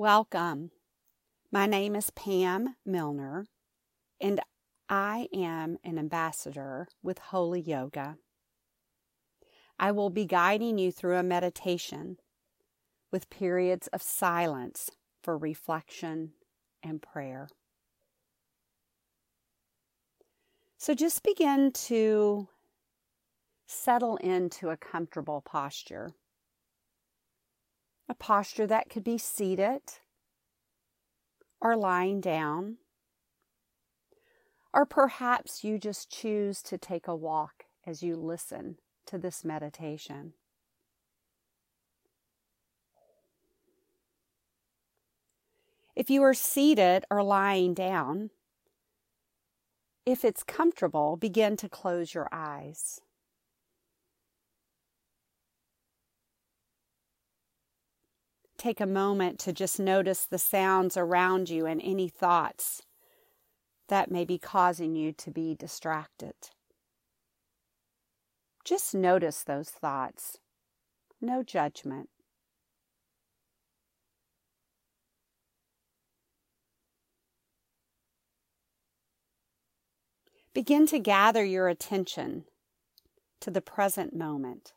Welcome. My name is Pam Milner, and I am an ambassador with Holy Yoga. I will be guiding you through a meditation with periods of silence for reflection and prayer. So just begin to settle into a comfortable posture. A posture that could be seated or lying down. Or perhaps you just choose to take a walk as you listen to this meditation. If you are seated or lying down, if it's comfortable, begin to close your eyes. Take a moment to just notice the sounds around you and any thoughts that may be causing you to be distracted. Just notice those thoughts. No judgment. Begin to gather your attention to the present moment,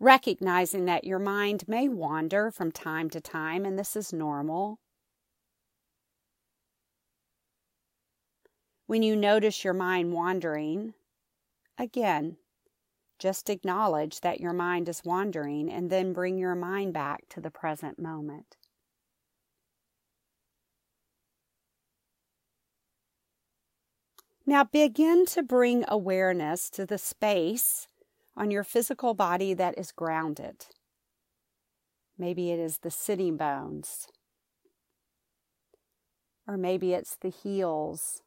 recognizing that your mind may wander from time to time, and this is normal. When you notice your mind wandering, again, just acknowledge that your mind is wandering and then bring your mind back to the present moment. Now begin to bring awareness to the space on your physical body that is grounded. Maybe it is the sitting bones, or maybe it's the heels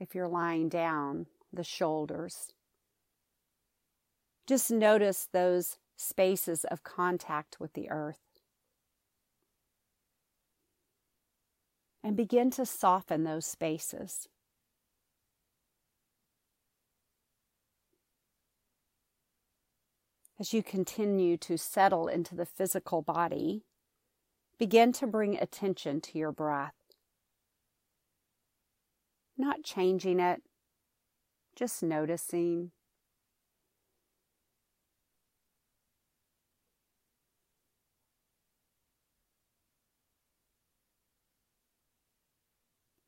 if you're lying down, the shoulders. Just notice those spaces of contact with the earth. And begin to soften those spaces. As you continue to settle into the physical body, begin to bring attention to your breath. Not changing it, just noticing.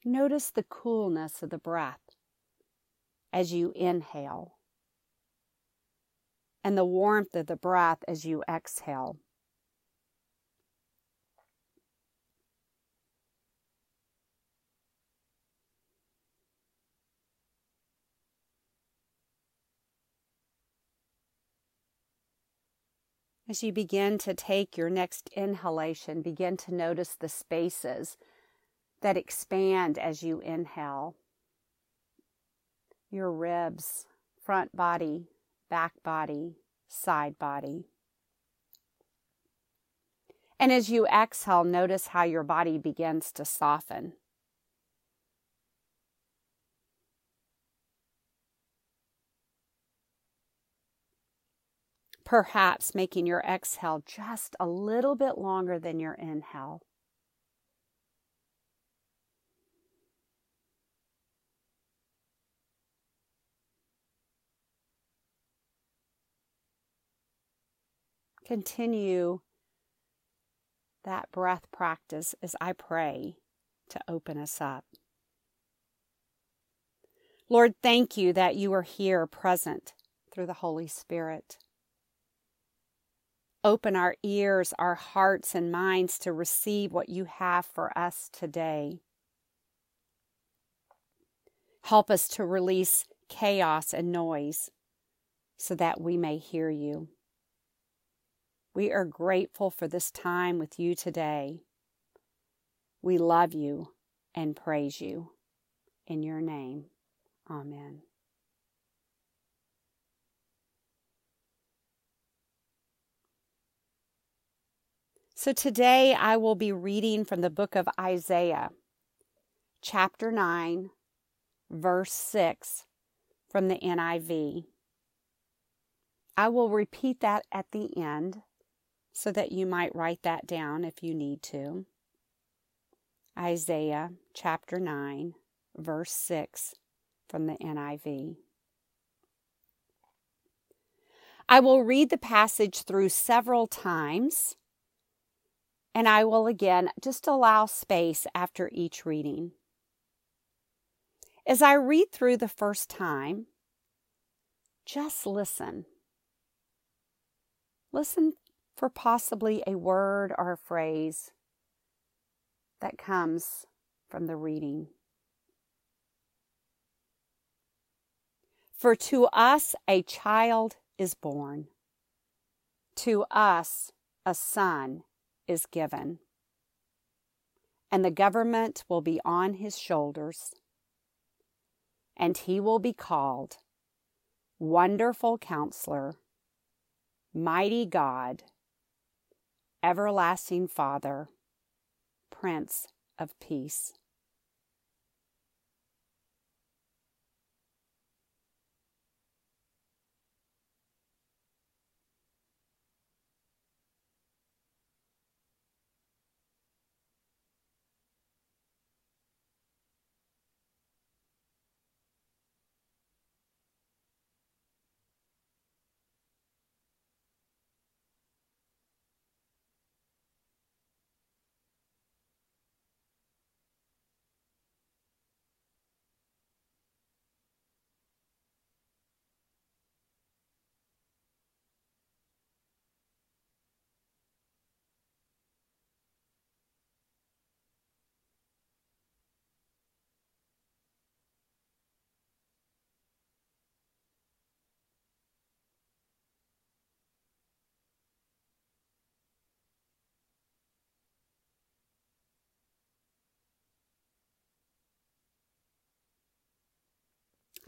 Notice the coolness of the breath as you inhale and the warmth of the breath as you exhale. As you begin to take your next inhalation, begin to notice the spaces that expand as you inhale. Your ribs, front body, back body, side body. And as you exhale, notice how your body begins to soften. Perhaps making your exhale just a little bit longer than your inhale. Continue that breath practice as I pray to open us up. Lord, thank you that you are here present through the Holy Spirit. Open our ears, our hearts, and minds to receive what you have for us today. Help us to release chaos and noise so that we may hear you. We are grateful for this time with you today. We love you and praise you. In your name, amen. So today I will be reading from the book of Isaiah, chapter 9, verse 6 from the NIV. I will repeat that at the end so that you might write that down if you need to. Isaiah chapter 9, verse 6 from the NIV. I will read the passage through several times, and I will again just allow space after each reading. As I read through the first time, just listen. Listen for possibly a word or a phrase that comes from the reading. For to us a child is born, to us a son is given, and the government will be on his shoulders, and he will be called Wonderful Counselor, Mighty God, Everlasting Father, Prince of Peace.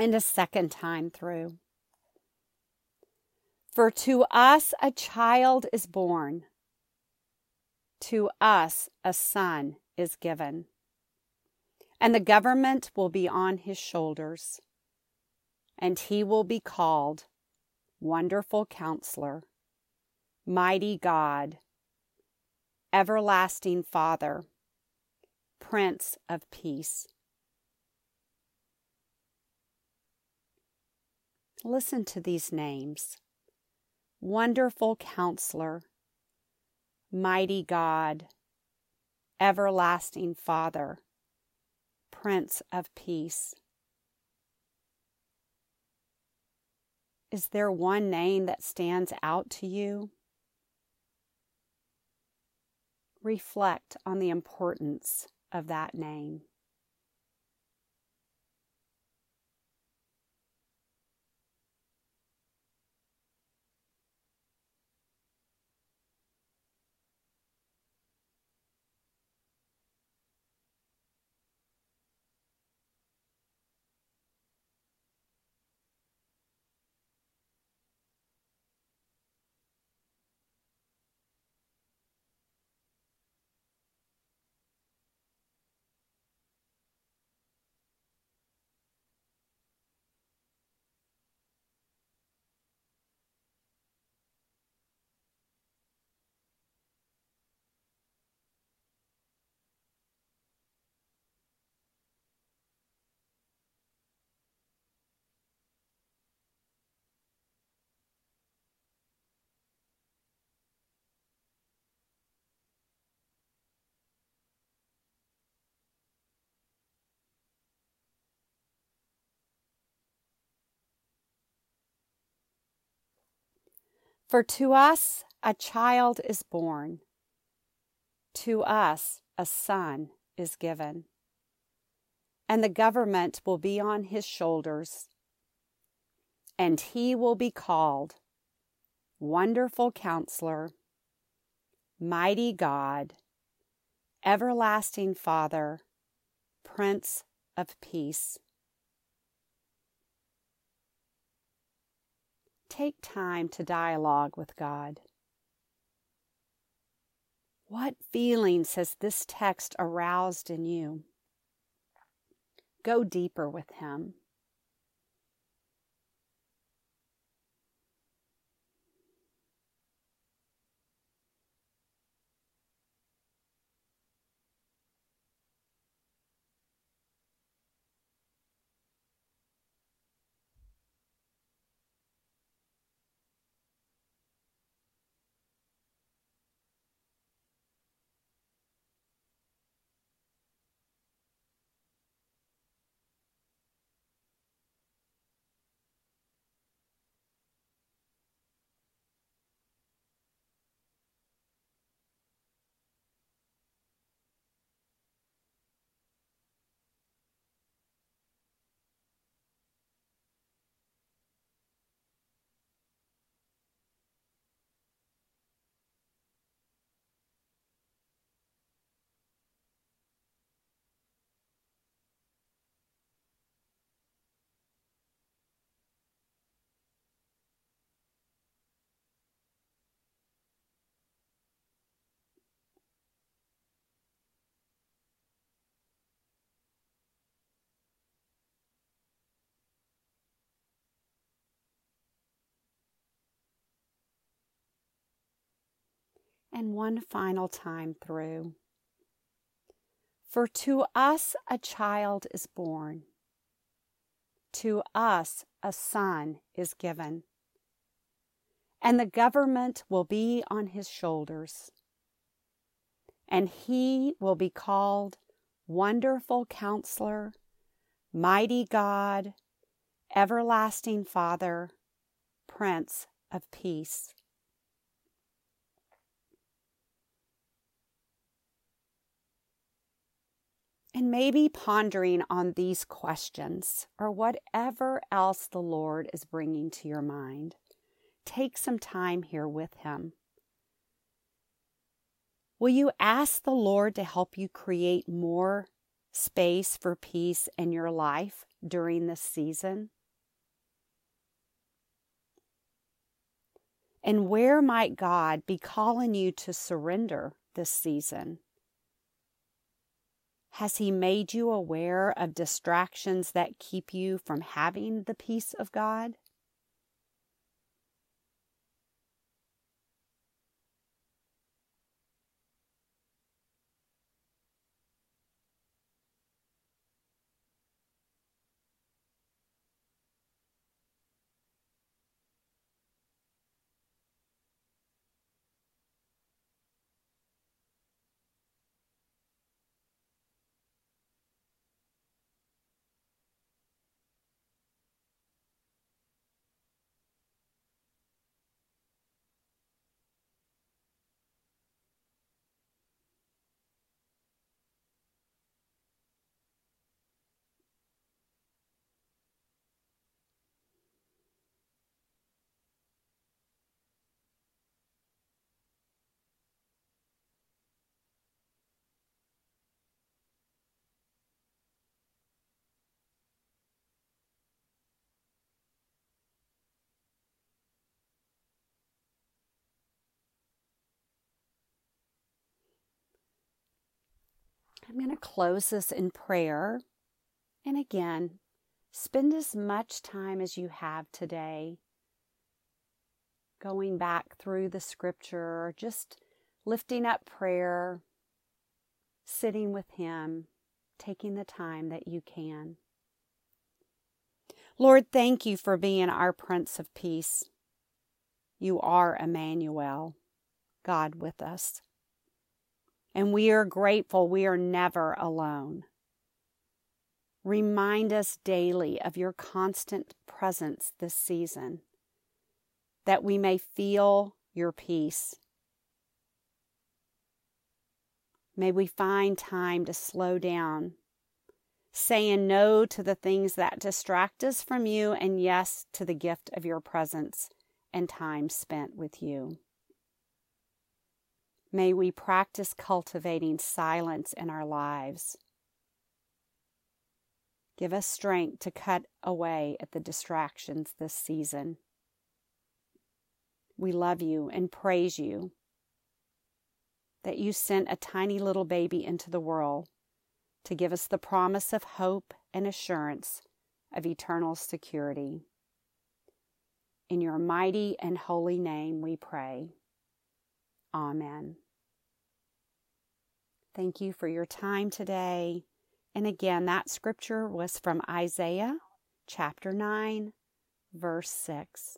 And a second time through. For to us a child is born, to us a son is given, and the government will be on his shoulders, and he will be called Wonderful Counselor, Mighty God, Everlasting Father, Prince of Peace. Listen to these names Wonderful Counselor, Mighty God, Everlasting Father, Prince of Peace. Is there one name that stands out to you? Reflect on the importance of that name. For to us a child is born, to us a son is given, and the government will be on his shoulders, and he will be called Wonderful Counselor, Mighty God, Everlasting Father, Prince of Peace. Take time to dialogue with God. What feelings has this text aroused in you? Go deeper with Him. And one final time through. For to us a child is born, to us a son is given, and the government will be on his shoulders. And he will be called Wonderful Counselor, Mighty God, Everlasting Father, Prince of Peace. And maybe pondering on these questions or whatever else the Lord is bringing to your mind. Take some time here with Him. Will you ask the Lord to help you create more space for peace in your life during this season? And where might God be calling you to surrender this season? Has He made you aware of distractions that keep you from having the peace of God? I'm going to close this in prayer. And again, spend as much time as you have today going back through the scripture, just lifting up prayer, sitting with Him, taking the time that you can. Lord, thank you for being our Prince of Peace. You are Emmanuel, God with us. And we are grateful we are never alone. Remind us daily of your constant presence this season, that we may feel your peace. May we find time to slow down, saying no to the things that distract us from you, and yes to the gift of your presence and time spent with you. May we practice cultivating silence in our lives. Give us strength to cut away at the distractions this season. We love you and praise you that you sent a tiny little baby into the world to give us the promise of hope and assurance of eternal security. In your mighty and holy name we pray. Amen. Thank you for your time today. And again, that scripture was from Isaiah chapter 9, verse 6.